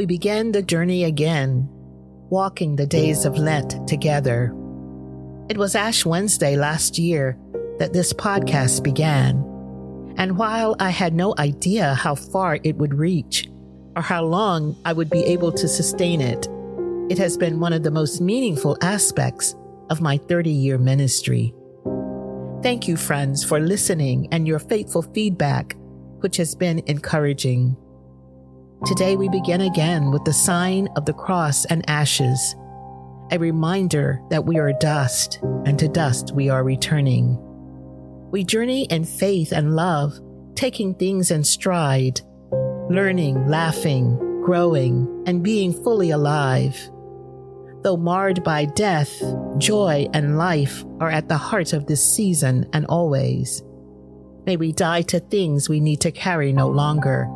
we began the journey again, walking the days of Lent together. It was Ash Wednesday last year that this podcast began. And while I had no idea how far it would reach or how long I would be able to sustain it, it has been one of the most meaningful aspects of my 30 year ministry. Thank you, friends, for listening and your faithful feedback, which has been encouraging. Today we begin again with the sign of the cross and ashes, a reminder that we are dust and to dust we are returning. We journey in faith and love, taking things in stride, learning, laughing, growing, and being fully alive. Though marred by death, joy and life are at the heart of this season and always. May we die to things we need to carry no longer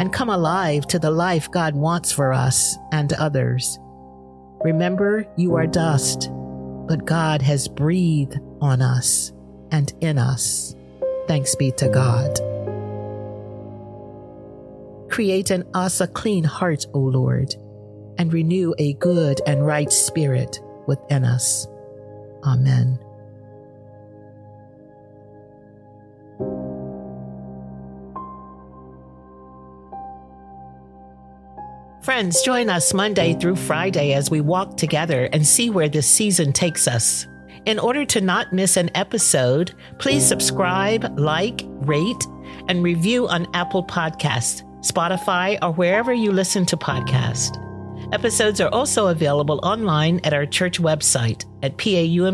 and come alive to the life God wants for us and others. Remember, you are dust, but God has breathed on us and in us. Thanks be to God. Create in us a clean heart, O Lord, and renew a good and right spirit within us. Amen. Friends, join us Monday through Friday as we walk together and see where this season takes us. In order to not miss an episode, please subscribe, like, rate, and review on Apple Podcasts, Spotify, or wherever you listen to podcasts. Episodes are also available online at our church website at paumcnyc.org.